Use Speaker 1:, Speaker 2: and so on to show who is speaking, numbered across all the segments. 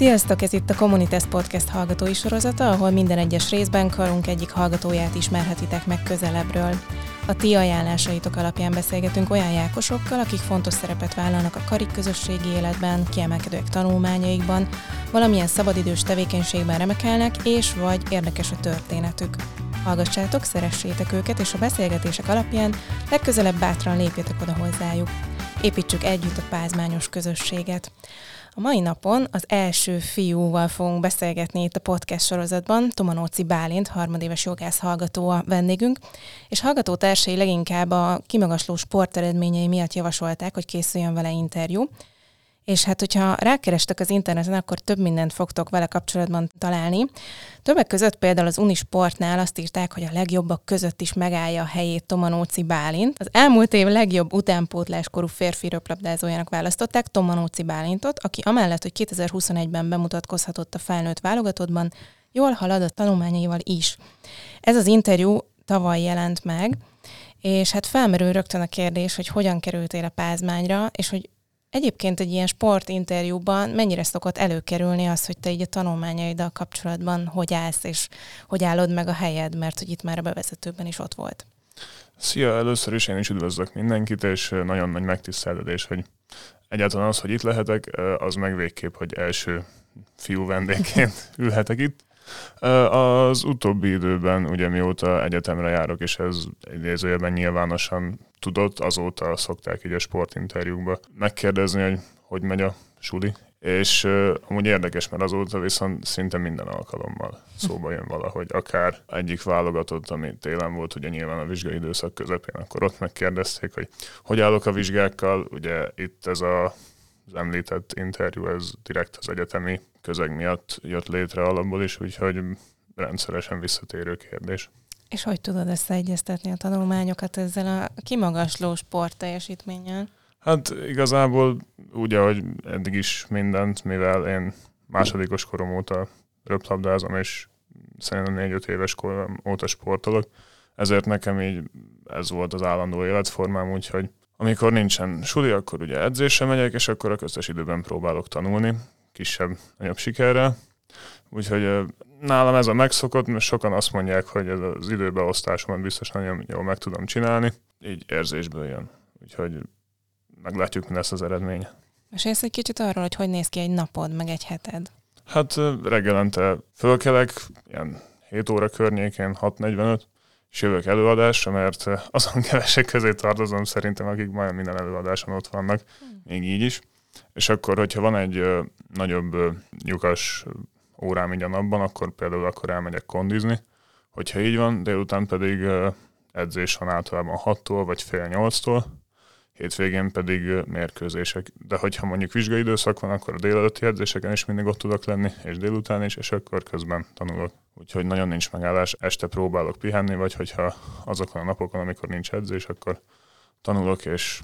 Speaker 1: Sziasztok, ez itt a Communitas Podcast hallgatói sorozata, ahol minden egyes részben karunk egyik hallgatóját ismerhetitek meg közelebbről. A ti ajánlásaitok alapján beszélgetünk olyan jákosokkal, akik fontos szerepet vállalnak a karik közösségi életben, kiemelkedőek tanulmányaikban, valamilyen szabadidős tevékenységben remekelnek, és vagy érdekes a történetük. Hallgassátok, szeressétek őket, és a beszélgetések alapján legközelebb bátran lépjetek oda hozzájuk. Építsük együtt a pázmányos közösséget. A mai napon az első fiúval fogunk beszélgetni itt a podcast sorozatban. Tomanóci Bálint, harmadéves jogász hallgató a vendégünk, és hallgatótársai leginkább a kimagasló sporteredményei miatt javasolták, hogy készüljön vele interjú. És hát, hogyha rákerestek az interneten, akkor több mindent fogtok vele kapcsolatban találni. Többek között például az Unisportnál azt írták, hogy a legjobbak között is megállja a helyét Tomanóci Bálint. Az elmúlt év legjobb utánpótláskorú férfi röplabdázójának választották Tomanóci Bálintot, aki amellett, hogy 2021-ben bemutatkozhatott a felnőtt válogatottban, jól halad a tanulmányaival is. Ez az interjú tavaly jelent meg, és hát felmerül rögtön a kérdés, hogy hogyan kerültél a pázmányra, és hogy Egyébként egy ilyen sportinterjúban mennyire szokott előkerülni az, hogy te így a tanulmányaiddal kapcsolatban hogy állsz, és hogy állod meg a helyed, mert hogy itt már a bevezetőben is ott volt.
Speaker 2: Szia, először is én is üdvözlök mindenkit, és nagyon nagy megtiszteltetés, hogy egyáltalán az, hogy itt lehetek, az meg végképp, hogy első fiú vendégként ülhetek itt. Az utóbbi időben, ugye mióta egyetemre járok, és ez idézőjelben nyilvánosan tudott, azóta szokták így a sportinterjúkba megkérdezni, hogy hogy megy a suli, és uh, amúgy érdekes, mert azóta viszont szinte minden alkalommal szóba jön valahogy, akár egyik válogatott, ami télen volt, ugye nyilván a vizsgai időszak közepén, akkor ott megkérdezték, hogy hogy állok a vizsgákkal, ugye itt ez a, az említett interjú, ez direkt az egyetemi közeg miatt jött létre alapból is, úgyhogy rendszeresen visszatérő kérdés.
Speaker 1: És hogy tudod összeegyeztetni a tanulmányokat ezzel a kimagasló sport teljesítménnyel?
Speaker 2: Hát igazából úgy, ahogy eddig is mindent, mivel én másodikos korom óta röplabdázom, és szerintem négy-öt éves korom óta sportolok, ezért nekem így ez volt az állandó életformám, úgyhogy amikor nincsen suli, akkor ugye edzésre megyek, és akkor a köztes időben próbálok tanulni, kisebb, nagyobb sikerrel. Úgyhogy nálam ez a megszokott, mert sokan azt mondják, hogy ez az időbeosztásomat biztos nagyon jól meg tudom csinálni. Így érzésből jön. Úgyhogy meglátjuk, mi lesz az eredmény.
Speaker 1: Mesélsz egy kicsit arról, hogy hogy néz ki egy napod, meg egy heted?
Speaker 2: Hát reggelente fölkelek, ilyen 7 óra környékén, 6.45, és jövök előadásra, mert azon kevesek közé tartozom szerintem, akik majd minden előadáson ott vannak, hmm. még így is. És akkor, hogyha van egy nagyobb lyukas órám így a napban, akkor például akkor elmegyek kondizni. Hogyha így van, délután pedig edzés van általában 6-tól vagy fél 8-tól, hétvégén pedig mérkőzések. De hogyha mondjuk vizsgai időszak van, akkor a délelőtti edzéseken is mindig ott tudok lenni, és délután is, és akkor közben tanulok. Úgyhogy nagyon nincs megállás, este próbálok pihenni, vagy hogyha azokon a napokon, amikor nincs edzés, akkor tanulok és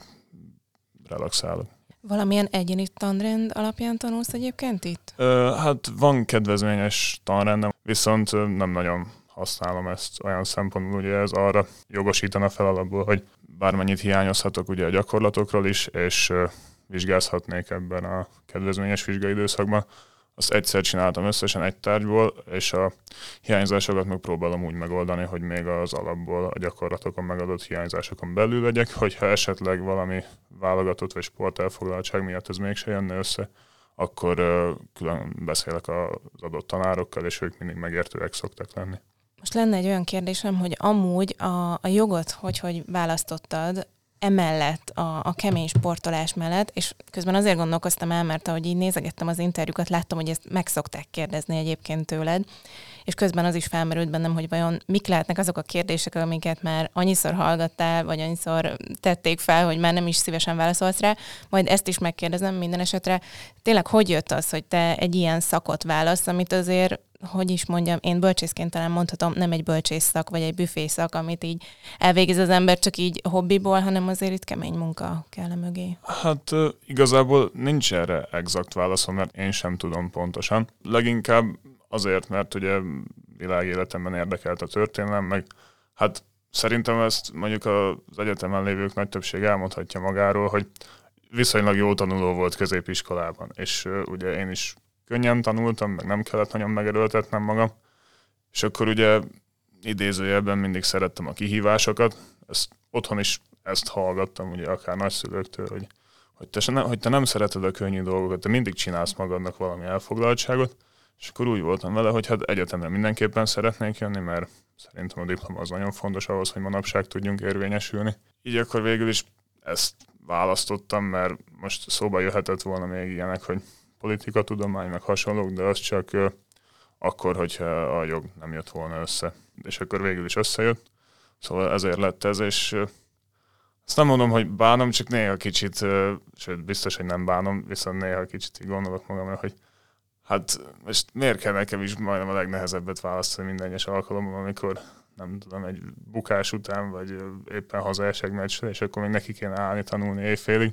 Speaker 2: relaxálok.
Speaker 1: Valamilyen egyéni tanrend alapján tanulsz egyébként itt?
Speaker 2: Ö, hát van kedvezményes tanrendem, viszont nem nagyon használom ezt olyan szempontból, hogy ez arra jogosítana fel alapból, hogy bármennyit hiányozhatok ugye a gyakorlatokról is, és vizsgázhatnék ebben a kedvezményes vizsgai időszakban. Azt egyszer csináltam összesen egy tárgyból, és a hiányzásokat meg próbálom úgy megoldani, hogy még az alapból a gyakorlatokon megadott hiányzásokon belül legyek, hogyha esetleg valami válogatott vagy sportelfoglaltság miatt ez mégse jönne össze, akkor külön beszélek az adott tanárokkal, és ők mindig megértőek szoktak lenni.
Speaker 1: Most lenne egy olyan kérdésem, hogy amúgy a, a jogot hogy, hogy választottad, emellett, a, a kemény sportolás mellett, és közben azért gondolkoztam el, mert ahogy így nézegettem az interjúkat, láttam, hogy ezt meg szokták kérdezni egyébként tőled, és közben az is felmerült bennem, hogy vajon mik lehetnek azok a kérdések, amiket már annyiszor hallgattál, vagy annyiszor tették fel, hogy már nem is szívesen válaszolsz rá, majd ezt is megkérdezem minden esetre. Tényleg hogy jött az, hogy te egy ilyen szakot válasz, amit azért hogy is mondjam, én bölcsészként talán mondhatom, nem egy bölcsészszak, vagy egy büfészak, amit így elvégez az ember csak így hobbiból, hanem azért itt kemény munka kell a mögé.
Speaker 2: Hát igazából nincs erre exakt válaszom, mert én sem tudom pontosan. Leginkább azért, mert ugye világéletemben érdekelt a történelem, meg hát szerintem ezt mondjuk az egyetemen lévők nagy többség elmondhatja magáról, hogy viszonylag jó tanuló volt középiskolában, és ugye én is könnyen tanultam, meg nem kellett nagyon megerőltetnem magam. És akkor ugye idézőjelben mindig szerettem a kihívásokat. Ezt otthon is ezt hallgattam, ugye akár nagyszülőktől, hogy, hogy, te, nem, hogy te nem szereted a könnyű dolgokat, te mindig csinálsz magadnak valami elfoglaltságot, és akkor úgy voltam vele, hogy hát egyetemre mindenképpen szeretnék jönni, mert szerintem a diploma az nagyon fontos ahhoz, hogy manapság tudjunk érvényesülni. Így akkor végül is ezt választottam, mert most szóba jöhetett volna még ilyenek, hogy politikatudomány, meg hasonlók, de az csak akkor, hogyha a jog nem jött volna össze. És akkor végül is összejött. Szóval ezért lett ez, és azt nem mondom, hogy bánom, csak néha kicsit, sőt biztos, hogy nem bánom, viszont néha kicsit így gondolok magamra, hogy hát most miért kell nekem is majdnem a legnehezebbet választani minden egyes alkalommal, amikor nem tudom, egy bukás után, vagy éppen hazaesek meccsre, és akkor még neki kéne állni, tanulni éjfélig.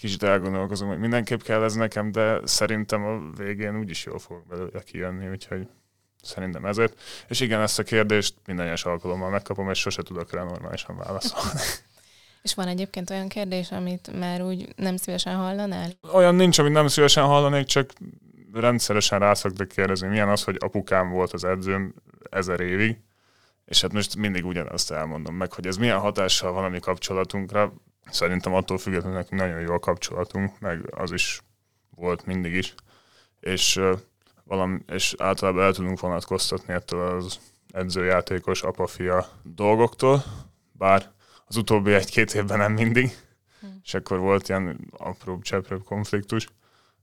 Speaker 2: Kicsit elgondolkozom, hogy mindenképp kell ez nekem, de szerintem a végén úgyis jól fogok belőle kijönni, úgyhogy szerintem ezért. És igen, ezt a kérdést minden egyes alkalommal megkapom, és sose tudok rá normálisan válaszolni.
Speaker 1: És van egyébként olyan kérdés, amit már úgy nem szívesen hallanál?
Speaker 2: Olyan nincs, amit nem szívesen hallanék, csak rendszeresen rá szoktak kérdezni, milyen az, hogy apukám volt az edzőm ezer évig, és hát most mindig ugyanazt elmondom meg, hogy ez milyen hatással van a mi kapcsolatunkra. Szerintem attól függetlenül nekünk nagyon jó a kapcsolatunk, meg az is volt mindig is. És, valami, és általában el tudunk vonatkoztatni ettől az edzőjátékos apa-fia dolgoktól, bár az utóbbi egy-két évben nem mindig, hm. és akkor volt ilyen apróbb, cseprőbb konfliktus,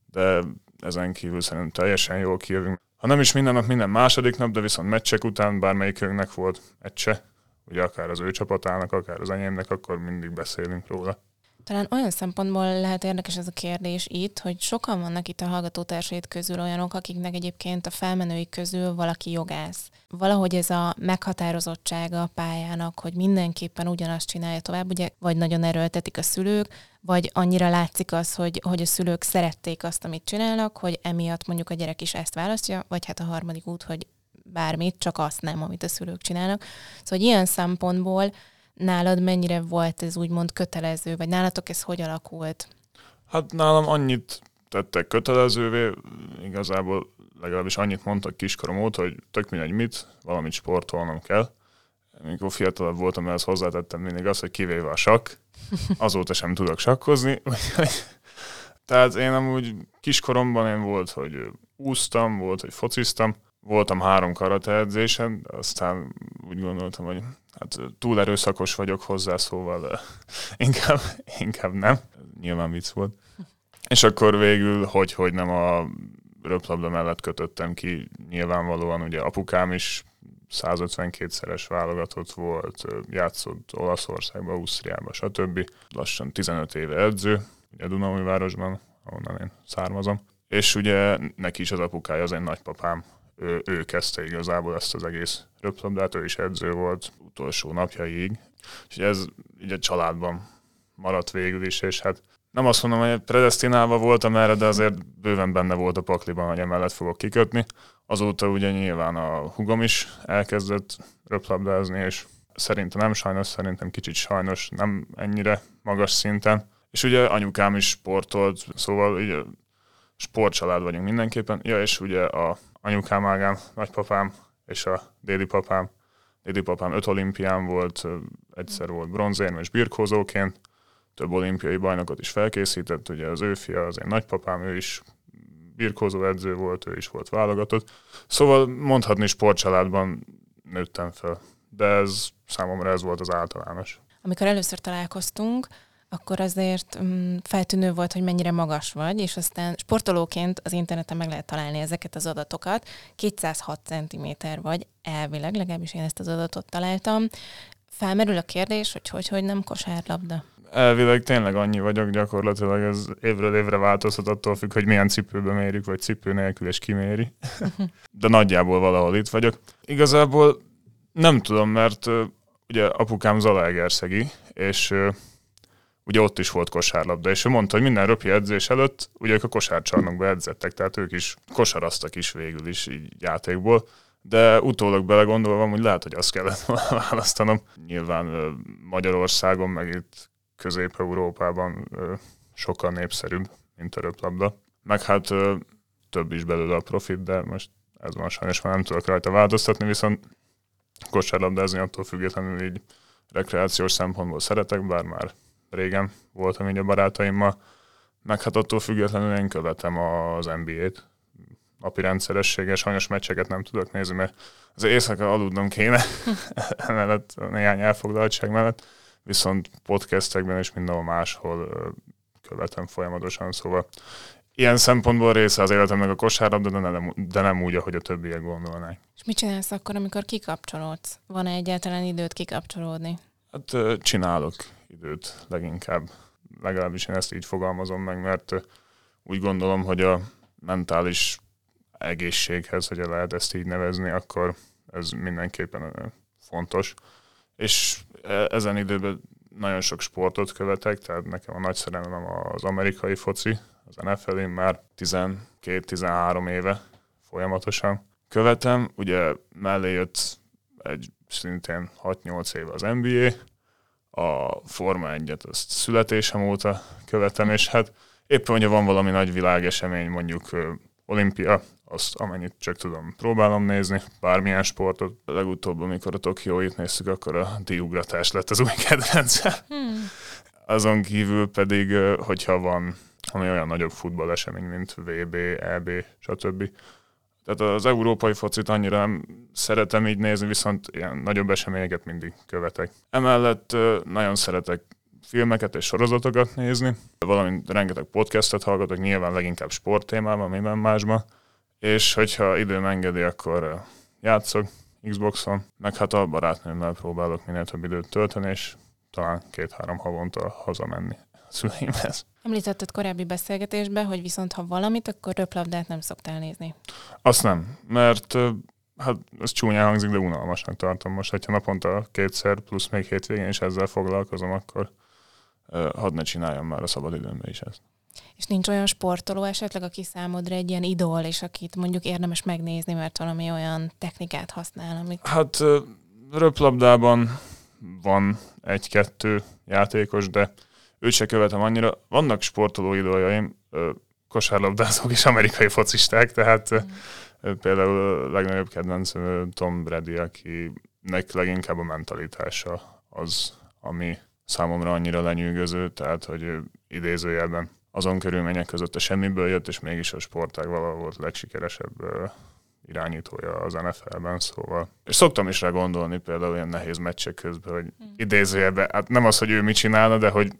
Speaker 2: de ezen kívül szerintem teljesen jól kijövünk. Ha nem is minden nap, minden második nap, de viszont meccsek után bármelyikünknek volt meccse, ugye akár az ő csapatának, akár az enyémnek, akkor mindig beszélünk róla.
Speaker 1: Talán olyan szempontból lehet érdekes ez a kérdés itt, hogy sokan vannak itt a hallgatótársait közül olyanok, akiknek egyébként a felmenőik közül valaki jogász. Valahogy ez a meghatározottsága a pályának, hogy mindenképpen ugyanazt csinálja tovább, ugye vagy nagyon erőltetik a szülők, vagy annyira látszik az, hogy, hogy a szülők szerették azt, amit csinálnak, hogy emiatt mondjuk a gyerek is ezt választja, vagy hát a harmadik út, hogy bármit, csak azt nem, amit a szülők csinálnak. Szóval ilyen szempontból nálad mennyire volt ez úgymond kötelező, vagy nálatok ez hogy alakult?
Speaker 2: Hát nálam annyit tettek kötelezővé, igazából legalábbis annyit mondtak kiskorom óta, hogy tök mindegy mit, valamit sportolnom kell. Amikor fiatalabb voltam, ehhez hozzátettem mindig azt, hogy kivéve a sakk, azóta sem tudok sakkozni. Tehát én amúgy kiskoromban én volt, hogy úsztam, volt, hogy fociztam, voltam három karate edzésen, aztán úgy gondoltam, hogy hát túl erőszakos vagyok hozzá, szóval inkább, inkább nem. Nyilván vicc volt. És akkor végül, hogy, hogy nem a röplabda mellett kötöttem ki, nyilvánvalóan ugye apukám is 152-szeres válogatott volt, játszott Olaszországba, Ausztriába, stb. Lassan 15 éve edző, ugye Dunaújvárosban, ahonnan én származom. És ugye neki is az apukája az én nagypapám, ő, ő kezdte igazából ezt az egész röplabdát, ő is edző volt utolsó napjaiig. Úgyhogy ez így a családban maradt végül is, és hát nem azt mondom, hogy predestinálva voltam erre, de azért bőven benne volt a pakliban, hogy emellett fogok kikötni. Azóta ugye nyilván a hugom is elkezdett röplabdázni, és szerintem nem sajnos, szerintem kicsit sajnos, nem ennyire magas szinten. És ugye anyukám is sportolt, szóval ugye sportcsalád vagyunk mindenképpen. Ja, és ugye a anyukám ágám, nagypapám és a dédi papám. Dédi papám öt olimpián volt, egyszer volt bronzérmes birkózóként, több olimpiai bajnokot is felkészített, ugye az ő fia, az én nagypapám, ő is birkózó edző volt, ő is volt válogatott. Szóval mondhatni sportcsaládban nőttem fel, de ez számomra ez volt az általános.
Speaker 1: Amikor először találkoztunk, akkor azért um, feltűnő volt, hogy mennyire magas vagy, és aztán sportolóként az interneten meg lehet találni ezeket az adatokat. 206 cm vagy, elvileg, legalábbis én ezt az adatot találtam. Felmerül a kérdés, hogy hogy, hogy nem kosárlabda.
Speaker 2: Elvileg tényleg annyi vagyok, gyakorlatilag ez évről évre változhat attól függ, hogy milyen cipőbe mérjük, vagy cipő nélkül és kiméri. De nagyjából valahol itt vagyok. Igazából nem tudom, mert ugye apukám Zalaegerszegi, és ugye ott is volt kosárlabda, és ő mondta, hogy minden röpi edzés előtt, ugye ők a kosárcsarnokba edzettek, tehát ők is kosaraztak is végül is így játékból, de utólag belegondolva, hogy lehet, hogy azt kellett választanom. Nyilván Magyarországon, meg itt Közép-Európában sokkal népszerűbb, mint a röplabda. Meg hát több is belőle a profit, de most ez van sajnos már nem tudok rajta változtatni, viszont kosárlabdázni attól függetlenül így rekreációs szempontból szeretek, bár már régen voltam így a barátaimmal, meg hát attól függetlenül én követem az NBA-t, napi rendszerességgel, sajnos meccseket nem tudok nézni, mert az éjszaka aludnom kéne, emellett néhány elfoglaltság mellett, viszont podcastekben és mindenhol máshol követem folyamatosan, szóval ilyen szempontból része az életemnek a kosárlabda, de nem, de nem úgy, ahogy a többiek gondolnák.
Speaker 1: És mit csinálsz akkor, amikor kikapcsolódsz? Van-e egyáltalán időt kikapcsolódni?
Speaker 2: Hát csinálok időt leginkább. Legalábbis én ezt így fogalmazom meg, mert úgy gondolom, hogy a mentális egészséghez, hogy lehet ezt így nevezni, akkor ez mindenképpen fontos. És ezen időben nagyon sok sportot követek, tehát nekem a nagy szerelmem az amerikai foci, az nfl én már 12-13 éve folyamatosan követem. Ugye mellé jött egy szintén 6-8 éve az NBA, a Forma 1-et azt születésem óta követem, és hát éppen, hogyha van valami nagy világesemény, mondjuk olimpia, azt amennyit csak tudom, próbálom nézni, bármilyen sportot. Legutóbb, amikor a Tokióit néztük, akkor a diugratás lett az új kedvencem. Hmm. Azon kívül pedig, hogyha van ami olyan nagyobb futballesemény, mint VB, EB, stb. Tehát az európai focit annyira szeretem így nézni, viszont ilyen nagyobb eseményeket mindig követek. Emellett nagyon szeretek filmeket és sorozatokat nézni, valamint rengeteg podcastet hallgatok, nyilván leginkább sporttémában, minden másban, és hogyha időm engedi, akkor játszok Xboxon, meg hát a barátnőmmel próbálok minél több időt tölteni, és talán két-három havonta hazamenni szüleimhez.
Speaker 1: Említetted korábbi beszélgetésben, hogy viszont ha valamit, akkor röplabdát nem szoktál nézni.
Speaker 2: Azt nem, mert hát ez csúnyán hangzik, de unalmasnak tartom most. Hogyha naponta kétszer, plusz még hétvégén is ezzel foglalkozom, akkor hadd ne csináljam már a szabadidőmben is ezt.
Speaker 1: És nincs olyan sportoló esetleg, aki számodra egy ilyen idol, és akit mondjuk érdemes megnézni, mert valami olyan technikát használ, amit...
Speaker 2: Hát röplabdában van egy-kettő játékos, de őt se követem annyira. Vannak sportoló idoljaim, kosárlabdázók és amerikai focisták, tehát mm. például a legnagyobb kedvenc Tom Brady, akinek leginkább a mentalitása az, ami számomra annyira lenyűgöző, tehát hogy idézőjelben azon körülmények között a semmiből jött, és mégis a sportág valahol volt legsikeresebb irányítója az NFL-ben, szóval. És szoktam is rá gondolni például ilyen nehéz meccsek közben, hogy mm. idézőjelben, hát nem az, hogy ő mit csinálna, de hogy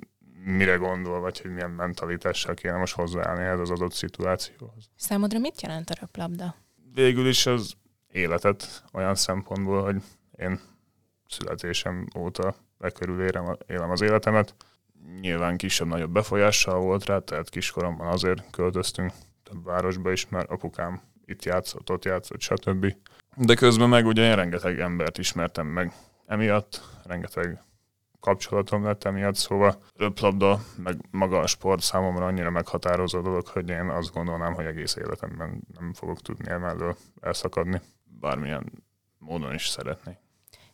Speaker 2: mire gondol, vagy hogy milyen mentalitással kéne most hozzáállni ehhez az adott szituációhoz.
Speaker 1: Számodra mit jelent a röplabda?
Speaker 2: Végül is az életet olyan szempontból, hogy én születésem óta lekörül érem, élem az életemet. Nyilván kisebb-nagyobb befolyással volt rá, tehát kiskoromban azért költöztünk több városba is, mert apukám itt játszott, ott játszott, stb. De közben meg ugye én rengeteg embert ismertem meg emiatt, rengeteg kapcsolatom lett emiatt, szóval röplabda, meg maga a sport számomra annyira meghatározó dolog, hogy én azt gondolnám, hogy egész életemben nem fogok tudni emellől elszakadni. Bármilyen módon is szeretnék.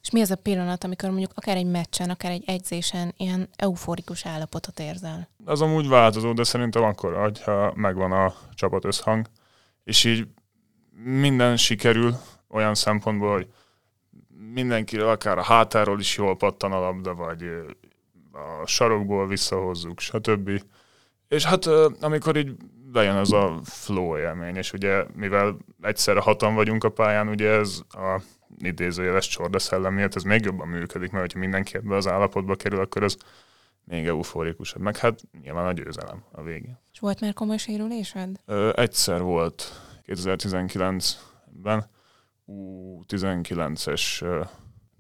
Speaker 1: És mi az a pillanat, amikor mondjuk akár egy meccsen, akár egy egyzésen ilyen euforikus állapotot érzel?
Speaker 2: Az amúgy változó, de szerintem akkor, hogyha megvan a csapat összhang, és így minden sikerül olyan szempontból, hogy mindenki akár a hátáról is jól pattan a labda, vagy a sarokból visszahozzuk, stb. És hát amikor így bejön az a flow élmény, és ugye mivel egyszerre hatan vagyunk a pályán, ugye ez a idézőjeles csorda szellem miatt ez még jobban működik, mert hogyha mindenki ebbe az állapotba kerül, akkor ez még euforikusabb. Meg hát nyilván a győzelem a végén.
Speaker 1: És volt már komoly sérülésed?
Speaker 2: Ö, egyszer volt 2019-ben, U19-es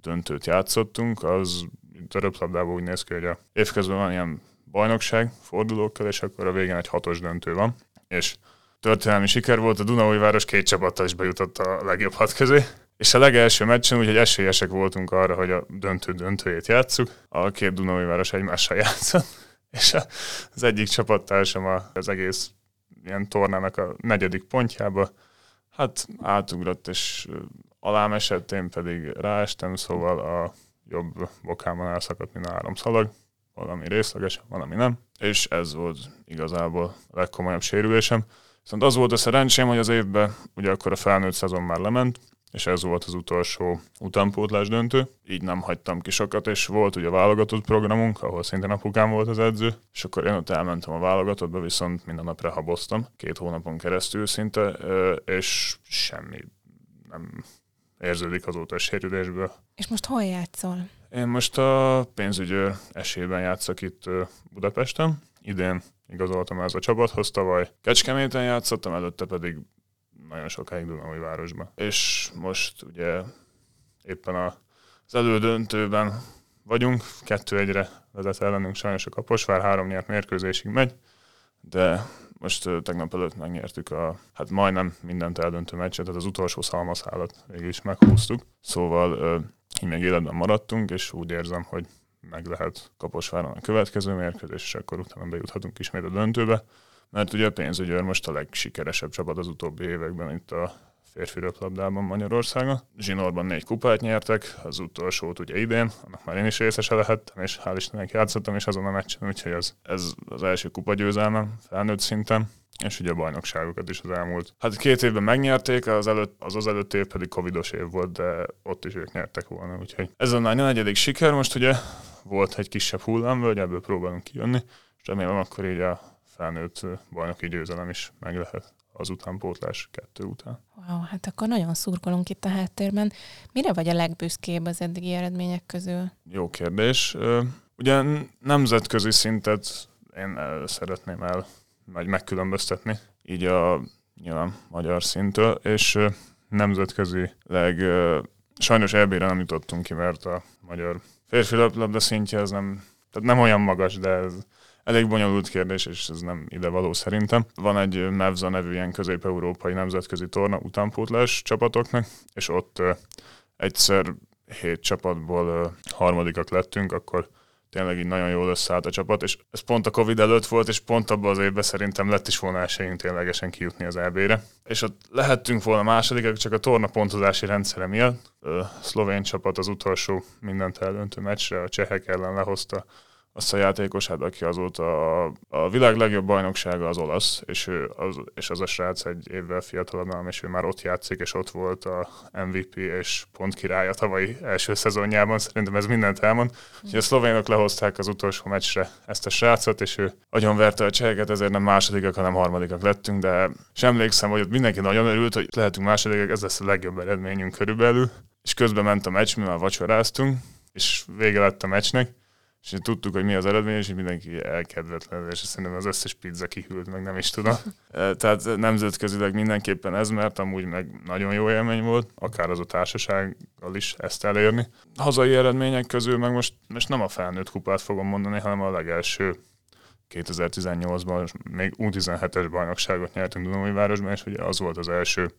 Speaker 2: döntőt játszottunk, az a röplabdában úgy néz ki, hogy a évközben van ilyen bajnokság fordulókkal, és akkor a végén egy hatos döntő van, és történelmi siker volt, a Dunaúj város két csapattal is bejutott a legjobb hat közé, és a legelső meccsen úgyhogy esélyesek voltunk arra, hogy a döntő döntőjét játsszuk. A két Dunaúj város egymással játszott, és az egyik csapattársam az egész ilyen tornának a negyedik pontjába Hát átugrott, és alám esett, én pedig ráestem, szóval a jobb bokámon elszakadt mind a három szalag, valami részleges, valami nem, és ez volt igazából a legkomolyabb sérülésem. Viszont az volt a szerencsém, hogy az évben ugye akkor a felnőtt szezon már lement, és ez volt az utolsó utánpótlás döntő. Így nem hagytam ki sokat, és volt ugye a válogatott programunk, ahol szintén apukám volt az edző, és akkor én ott elmentem a válogatottba, viszont minden nap rehaboztam, két hónapon keresztül szinte, és semmi nem érződik azóta a sérülésből.
Speaker 1: És most hol játszol?
Speaker 2: Én most a pénzügyőr esélyben játszok itt Budapesten. Idén igazoltam ez a csapathoz, tavaly Kecskeméten játszottam, előtte pedig nagyon sokáig városban. És most ugye éppen az elődöntőben vagyunk, kettő egyre vezet ellenünk sajnos a Kaposvár, három nyert mérkőzésig megy, de most tegnap előtt megnyertük a, hát majdnem mindent eldöntő meccset, tehát az utolsó szalmaszálat végül is meghúztuk. Szóval így még életben maradtunk, és úgy érzem, hogy meg lehet Kaposváron a következő mérkőzés, és akkor utána bejuthatunk ismét a döntőbe. Mert ugye a pénzügyőr most a legsikeresebb csapat az utóbbi években itt a férfi röplabdában Magyarországon. Zsinórban négy kupát nyertek, az utolsót ugye idén, annak már én is részese lehettem, és hál' Istennek játszottam is azon a meccsen, úgyhogy ez, ez az első kupa győzelmem felnőtt szinten és ugye a bajnokságokat is az elmúlt. Hát két évben megnyerték, az, előtt, az az előtt év pedig covidos év volt, de ott is ők nyertek volna, úgyhogy ez a negyedik siker, most ugye volt egy kisebb hullámvölgy, ebből próbálunk kijönni, és remélem akkor így a felnőtt bajnoki győzelem is meg lehet az utánpótlás kettő után.
Speaker 1: Wow, hát akkor nagyon szurkolunk itt a háttérben. Mire vagy a legbüszkébb az eddigi eredmények közül?
Speaker 2: Jó kérdés. Ugye nemzetközi szintet én szeretném el vagy megkülönböztetni, így a nyilván magyar szintől, és nemzetközileg sajnos EB-re nem jutottunk ki, mert a magyar férfi labda szintje az nem, tehát nem olyan magas, de ez elég bonyolult kérdés, és ez nem ide való szerintem. Van egy MEVZA nevű ilyen közép-európai nemzetközi torna utánpótlás csapatoknak, és ott egyszer hét csapatból harmadikak lettünk, akkor tényleg így nagyon jól összeállt a csapat, és ez pont a Covid előtt volt, és pont abban az évben szerintem lett is volna esélyünk ténylegesen kijutni az EB-re. És ott lehettünk volna másodikak, csak a torna pontozási rendszere miatt. A szlovén csapat az utolsó mindent eldöntő meccsre a csehek ellen lehozta azt a játékosát, aki azóta a, a világ legjobb bajnoksága az olasz, és, ő az, és az a srác egy évvel fiatalabb és ő már ott játszik, és ott volt a MVP és pont királya tavalyi első szezonjában, szerintem ez mindent elmond. Úgyhogy a szlovénok lehozták az utolsó meccsre ezt a srácot, és ő nagyon verte a cseheket, ezért nem másodikak, hanem harmadikak lettünk, de sem emlékszem, hogy ott mindenki nagyon örült, hogy lehetünk másodikak, ez lesz a legjobb eredményünk körülbelül. És közben ment a meccs, mi már vacsoráztunk, és vége lett a meccsnek, és tudtuk, hogy mi az eredmény, és mindenki elkedvetlen, és szerintem az összes pizza kihűlt, meg nem is tudom. Tehát nemzetközileg mindenképpen ez, mert amúgy meg nagyon jó élmény volt, akár az a társasággal is ezt elérni. Hazai eredmények közül meg most, most nem a felnőtt kupát fogom mondani, hanem a legelső 2018-ban még U17-es bajnokságot nyertünk Dunai városban, és ugye az volt az első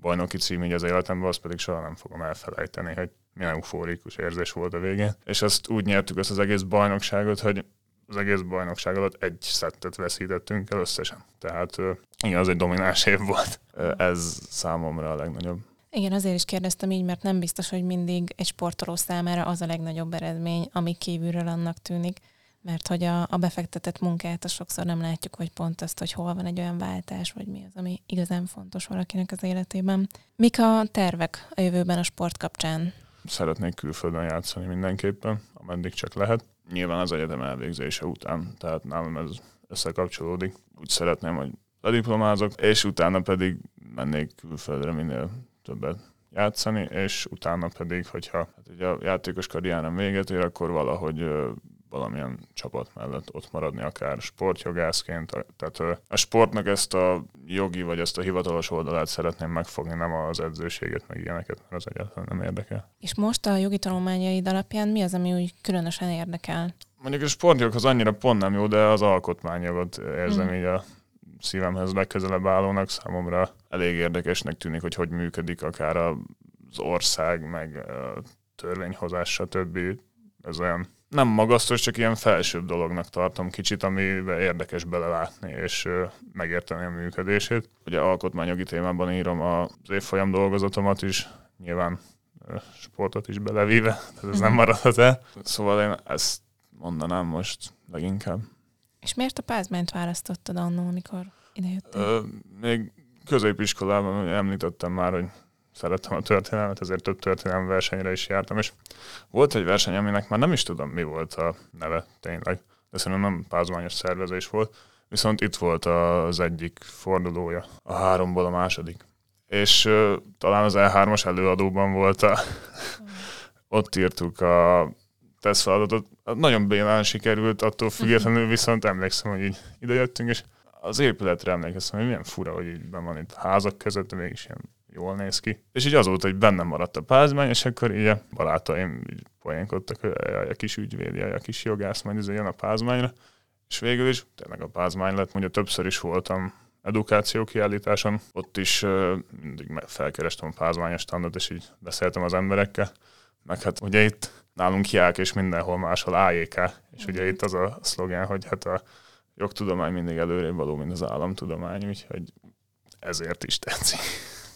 Speaker 2: bajnoki cím így az életemben, azt pedig soha nem fogom elfelejteni, hogy milyen eufórikus érzés volt a végén. És azt úgy nyertük ezt az egész bajnokságot, hogy az egész bajnokság alatt egy szettet veszítettünk el összesen. Tehát igen, az egy domináns év volt. Ez számomra a legnagyobb.
Speaker 1: Igen, azért is kérdeztem így, mert nem biztos, hogy mindig egy sportoló számára az a legnagyobb eredmény, ami kívülről annak tűnik mert hogy a, a befektetett munkát a sokszor nem látjuk, hogy pont azt, hogy hol van egy olyan váltás, vagy mi az, ami igazán fontos valakinek az életében. Mik a tervek a jövőben a sport kapcsán?
Speaker 2: Szeretnék külföldön játszani mindenképpen, ameddig csak lehet. Nyilván az egyetem elvégzése után, tehát nálam ez összekapcsolódik. Úgy szeretném, hogy lediplomázok, és utána pedig mennék külföldre minél többet játszani, és utána pedig, hogyha hát ugye a játékos karrierem véget ér, akkor valahogy valamilyen csapat mellett ott maradni, akár sportjogászként. Tehát a sportnak ezt a jogi vagy ezt a hivatalos oldalát szeretném megfogni, nem az edzőséget, meg ilyeneket, mert az egyáltalán nem érdekel.
Speaker 1: És most a jogi tanulmányaid alapján mi az, ami úgy különösen érdekel?
Speaker 2: Mondjuk a sportjoghoz annyira pont nem jó, de az alkotmányjogot érzem mm. így a szívemhez legközelebb állónak. Számomra elég érdekesnek tűnik, hogy hogy működik akár az ország, meg a törvényhozás, stb. Ez olyan nem magasztos, csak ilyen felsőbb dolognak tartom kicsit, amiben érdekes belelátni és megérteni a működését. Ugye alkotmányjogi témában írom az évfolyam dolgozatomat is, nyilván sportot is belevíve, tehát ez nem mhm. maradhat el. Szóval én ezt mondanám most leginkább.
Speaker 1: És miért a pázmányt választottad annól, amikor ide
Speaker 2: Még középiskolában említettem már, hogy szerettem a történelmet, ezért több történelmi versenyre is jártam, és volt egy verseny, aminek már nem is tudom, mi volt a neve tényleg, de szerintem nem pázmányos szervezés volt, viszont itt volt az egyik fordulója, a háromból a második. És uh, talán az E3-as előadóban volt a, ott írtuk a tesztfeladatot. Nagyon bénán sikerült, attól függetlenül viszont emlékszem, hogy így idejöttünk, és az épületre emlékeztem, hogy milyen fura, hogy így ben van itt házak között, mégis ilyen jól néz ki. És így azóta, hogy bennem maradt a pázmány, és akkor így a barátaim így poénkodtak, hogy a kis ügyvédi, a kis jogász majd ez jön a pázmányra. És végül is tényleg a pázmány lett, mondja többször is voltam edukáció kiállításon, ott is uh, mindig felkerestem a pázmányos standot, és így beszéltem az emberekkel, meg hát ugye itt nálunk ják, és mindenhol máshol AJK, és ugye itt az a szlogán, hogy hát a jogtudomány mindig előrébb való, mint az államtudomány, úgyhogy ezért is tetszik.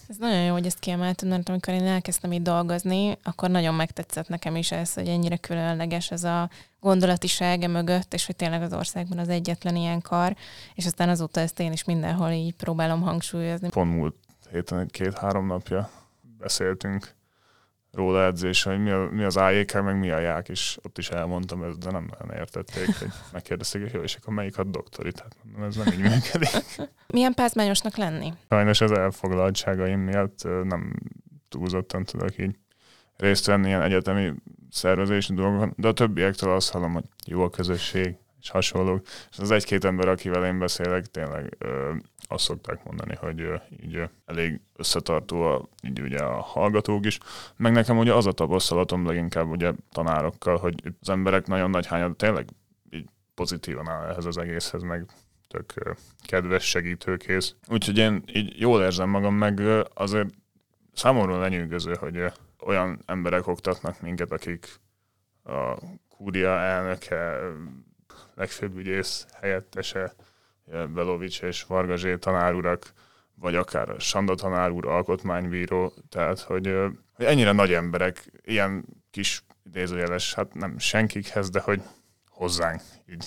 Speaker 1: Ez nagyon jó, hogy ezt kiemelted, mert amikor én elkezdtem itt dolgozni, akkor nagyon megtetszett nekem is ez, hogy ennyire különleges ez a gondolatisága mögött, és hogy tényleg az országban az egyetlen ilyen kar, és aztán azóta ezt én is mindenhol így próbálom hangsúlyozni.
Speaker 2: Pont múlt héten két-három napja beszéltünk róla edzés, hogy mi, a, mi az AJK, meg mi a ják, és ott is elmondtam de nem nagyon értették, hogy megkérdezték, hogy jó, és akkor melyik a doktori, tehát mondom, ez nem így működik.
Speaker 1: Milyen pázmányosnak lenni?
Speaker 2: Sajnos az elfoglaltságaim miatt nem túlzottan tudok így részt venni ilyen egyetemi szervezési dolgokon, de a többiektől azt hallom, hogy jó a közösség, és hasonlók. És az egy-két ember, akivel én beszélek, tényleg ö, azt szokták mondani, hogy így elég összetartó a, így ugye a hallgatók is. Meg nekem ugye az a tapasztalatom leginkább ugye tanárokkal, hogy az emberek nagyon nagy hányad tényleg így pozitívan áll ehhez az egészhez, meg tök kedves, segítőkész. Úgyhogy én így jól érzem magam, meg azért számomra lenyűgöző, hogy olyan emberek oktatnak minket, akik a kúria elnöke, legfőbb ügyész helyettese, Belovics és Varga Zsé tanárurak, vagy akár a Sanda tanár úr, alkotmánybíró, tehát hogy, hogy ennyire nagy emberek, ilyen kis idézőjeles, hát nem senkikhez, de hogy hozzánk így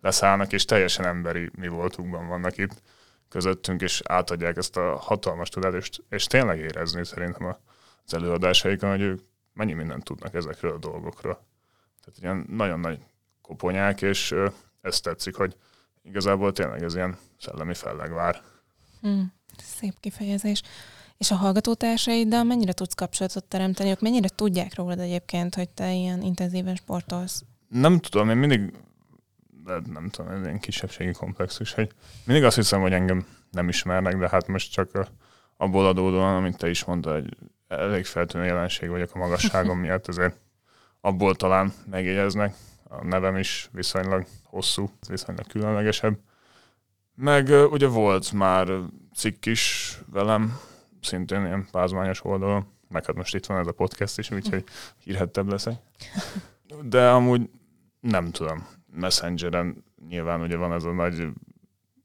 Speaker 2: leszállnak, és teljesen emberi mi voltunkban vannak itt közöttünk, és átadják ezt a hatalmas tudást, és, és tényleg érezni szerintem az előadásaikon, hogy ők mennyi mindent tudnak ezekről a dolgokról. Tehát ilyen nagyon nagy koponyák, és ez tetszik, hogy igazából tényleg ez ilyen szellemi fellegvár.
Speaker 1: Hmm, szép kifejezés. És a hallgatótársaiddal mennyire tudsz kapcsolatot teremteni? Ők mennyire tudják rólad egyébként, hogy te ilyen intenzíven sportolsz?
Speaker 2: Nem tudom, én mindig, de nem tudom, ez ilyen kisebbségi komplexus, hogy mindig azt hiszem, hogy engem nem ismernek, de hát most csak abból adódóan, amit te is mondtad, hogy elég feltűnő jelenség vagyok a magasságom miatt, ezért abból talán megjegyeznek a nevem is viszonylag hosszú, viszonylag különlegesebb. Meg ugye volt már cikk is velem, szintén ilyen pázmányos oldalon, meg hát most itt van ez a podcast is, úgyhogy hírhettebb leszek. De amúgy nem tudom, Messengeren nyilván ugye van ez a nagy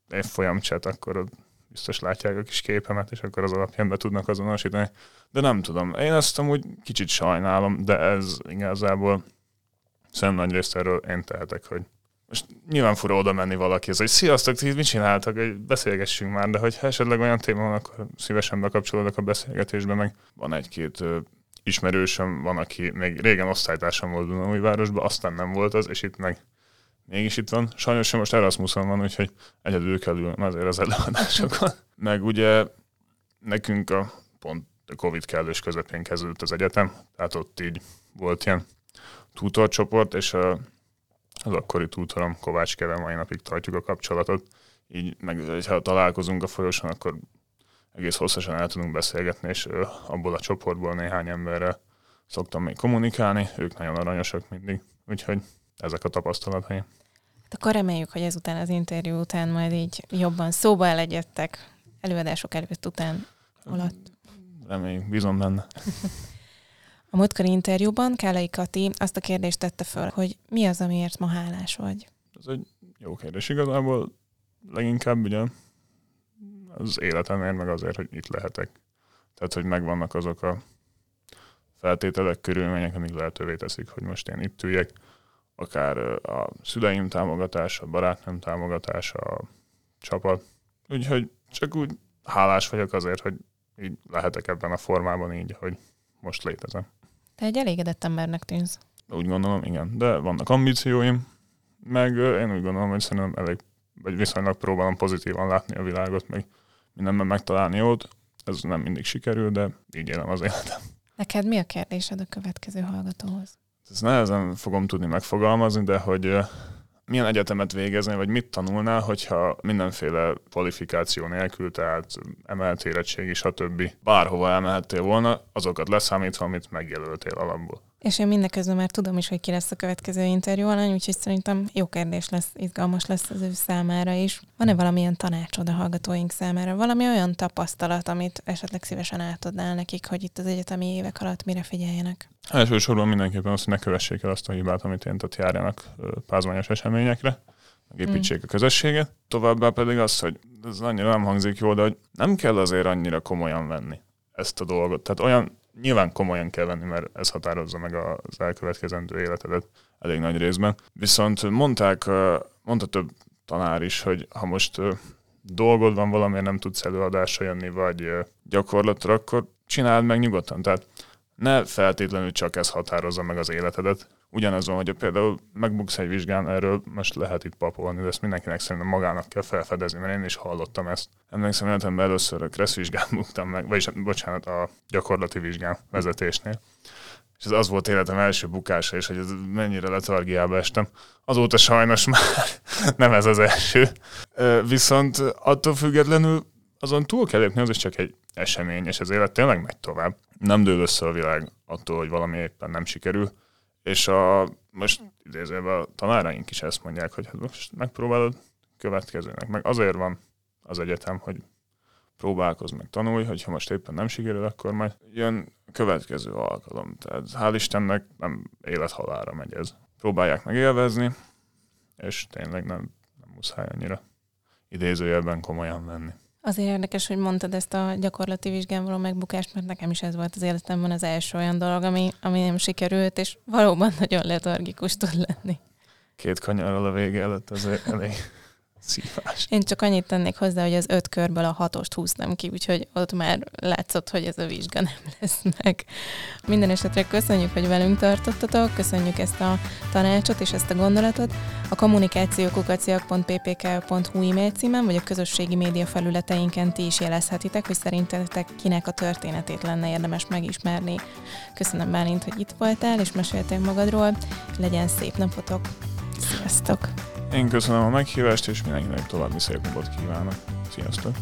Speaker 2: évfolyam chat, akkor biztos látják a kis képemet, és akkor az alapján be tudnak azonosítani. De nem tudom, én ezt amúgy kicsit sajnálom, de ez igazából Szerintem nagy részt erről én tehetek, hogy most nyilván fura oda menni valakihez, hogy sziasztok, ti mit csináltak, hogy beszélgessünk már, de hogyha esetleg olyan téma van, akkor szívesen bekapcsolódok a beszélgetésbe, meg van egy-két ismerősöm, van, aki még régen osztálytársam volt Dunaújvárosban, aztán nem volt az, és itt meg mégis itt van. Sajnos sem most Erasmuson van, úgyhogy egyedül kell ülni azért az előadásokon. meg ugye nekünk a pont a Covid kellős közepén kezdődött az egyetem, tehát ott így volt ilyen tutorcsoport, és a, az akkori tutorom Kovács Keve mai napig tartjuk a kapcsolatot. Így meg, ha találkozunk a folyosón, akkor egész hosszasan el tudunk beszélgetni, és abból a csoportból néhány emberrel szoktam még kommunikálni, ők nagyon aranyosak mindig, úgyhogy ezek a tapasztalataim.
Speaker 1: Hát akkor reméljük, hogy ezután az interjú után majd így jobban szóba elegyedtek előadások előtt után alatt.
Speaker 2: Reméljük, bízom benne.
Speaker 1: A múltkori interjúban Kálai Kati azt a kérdést tette föl, hogy mi az, amiért ma hálás vagy?
Speaker 2: Ez egy jó kérdés. Igazából leginkább ugye az életemért, meg azért, hogy itt lehetek. Tehát, hogy megvannak azok a feltételek, körülmények, amik lehetővé teszik, hogy most én itt üljek. Akár a szüleim támogatása, a barátnőm támogatása, a csapat, úgyhogy csak úgy hálás vagyok azért, hogy így lehetek ebben a formában így, hogy most létezem.
Speaker 1: Te egy elégedett embernek tűnsz.
Speaker 2: Úgy gondolom, igen. De vannak ambícióim, meg én úgy gondolom, hogy szerintem elég, vagy viszonylag próbálom pozitívan látni a világot, meg mindenben megtalálni jót. Ez nem mindig sikerül, de így élem az életem.
Speaker 1: Neked mi a kérdésed a következő hallgatóhoz?
Speaker 2: Ezt nehezen fogom tudni megfogalmazni, de hogy milyen egyetemet végezni, vagy mit tanulnál, hogyha mindenféle kvalifikáció nélkül, tehát emelt érettségi, stb. bárhova elmehettél volna, azokat leszámítva, amit megjelöltél alapból.
Speaker 1: És én mindeközben már tudom is, hogy ki lesz a következő interjú alany, úgyhogy szerintem jó kérdés lesz, izgalmas lesz az ő számára is. Van-e valamilyen tanácsod a hallgatóink számára? Valami olyan tapasztalat, amit esetleg szívesen átadnál nekik, hogy itt az egyetemi évek alatt mire figyeljenek?
Speaker 2: Elsősorban mindenképpen azt, hogy ne kövessék el azt a hibát, amit én, tehát járjanak pázmányos eseményekre, megépítsék mm. a közösséget. Továbbá pedig az, hogy ez annyira nem hangzik jól, de hogy nem kell azért annyira komolyan venni ezt a dolgot. Tehát olyan nyilván komolyan kell venni, mert ez határozza meg az elkövetkezendő életedet elég nagy részben. Viszont mondták, mondta több tanár is, hogy ha most dolgod van, valamiért nem tudsz előadásra jönni, vagy gyakorlatra, akkor csináld meg nyugodtan. Tehát ne feltétlenül csak ez határozza meg az életedet, ugyanaz van, hogy például megbuksz egy vizsgán, erről most lehet itt papolni, de ezt mindenkinek szerintem magának kell felfedezni, mert én is hallottam ezt. Emlékszem, életemben először a kressz vizsgán buktam meg, vagyis bocsánat, a gyakorlati vizsgán vezetésnél. És ez az volt életem első bukása, és hogy ez mennyire letargiába estem. Azóta sajnos már nem ez az első. Viszont attól függetlenül azon túl kell lépni, az is csak egy esemény, és az élet tényleg megy tovább. Nem dől össze a világ attól, hogy valami éppen nem sikerül és a, most idézőben a tanáraink is ezt mondják, hogy hát most megpróbálod következőnek. Meg azért van az egyetem, hogy próbálkozz meg tanulj, hogyha most éppen nem sikerül, akkor majd jön a következő alkalom. Tehát hál' Istennek nem élethalára megy ez. Próbálják meg élvezni, és tényleg nem, nem muszáj annyira idézőjelben komolyan venni.
Speaker 1: Azért érdekes, hogy mondtad ezt a gyakorlati vizsgán való megbukást, mert nekem is ez volt az életemben az első olyan dolog, ami, ami nem sikerült, és valóban nagyon letargikus tud lenni.
Speaker 2: Két kanyarral a vége előtt az elég
Speaker 1: szívás. Én csak annyit tennék hozzá, hogy az öt körből a hatost húztam ki, úgyhogy ott már látszott, hogy ez a vizsga nem lesz meg. Minden esetre köszönjük, hogy velünk tartottatok, köszönjük ezt a tanácsot és ezt a gondolatot. A kommunikációkukaciak.ppk.hu e-mail címen, vagy a közösségi média felületeinken ti is jelezhetitek, hogy szerintetek kinek a történetét lenne érdemes megismerni. Köszönöm Bálint, hogy itt voltál, és meséltél magadról. Legyen szép napotok! Sziasztok!
Speaker 2: Én köszönöm a meghívást, és mindenkinek további szép napot kívánok. Sziasztok!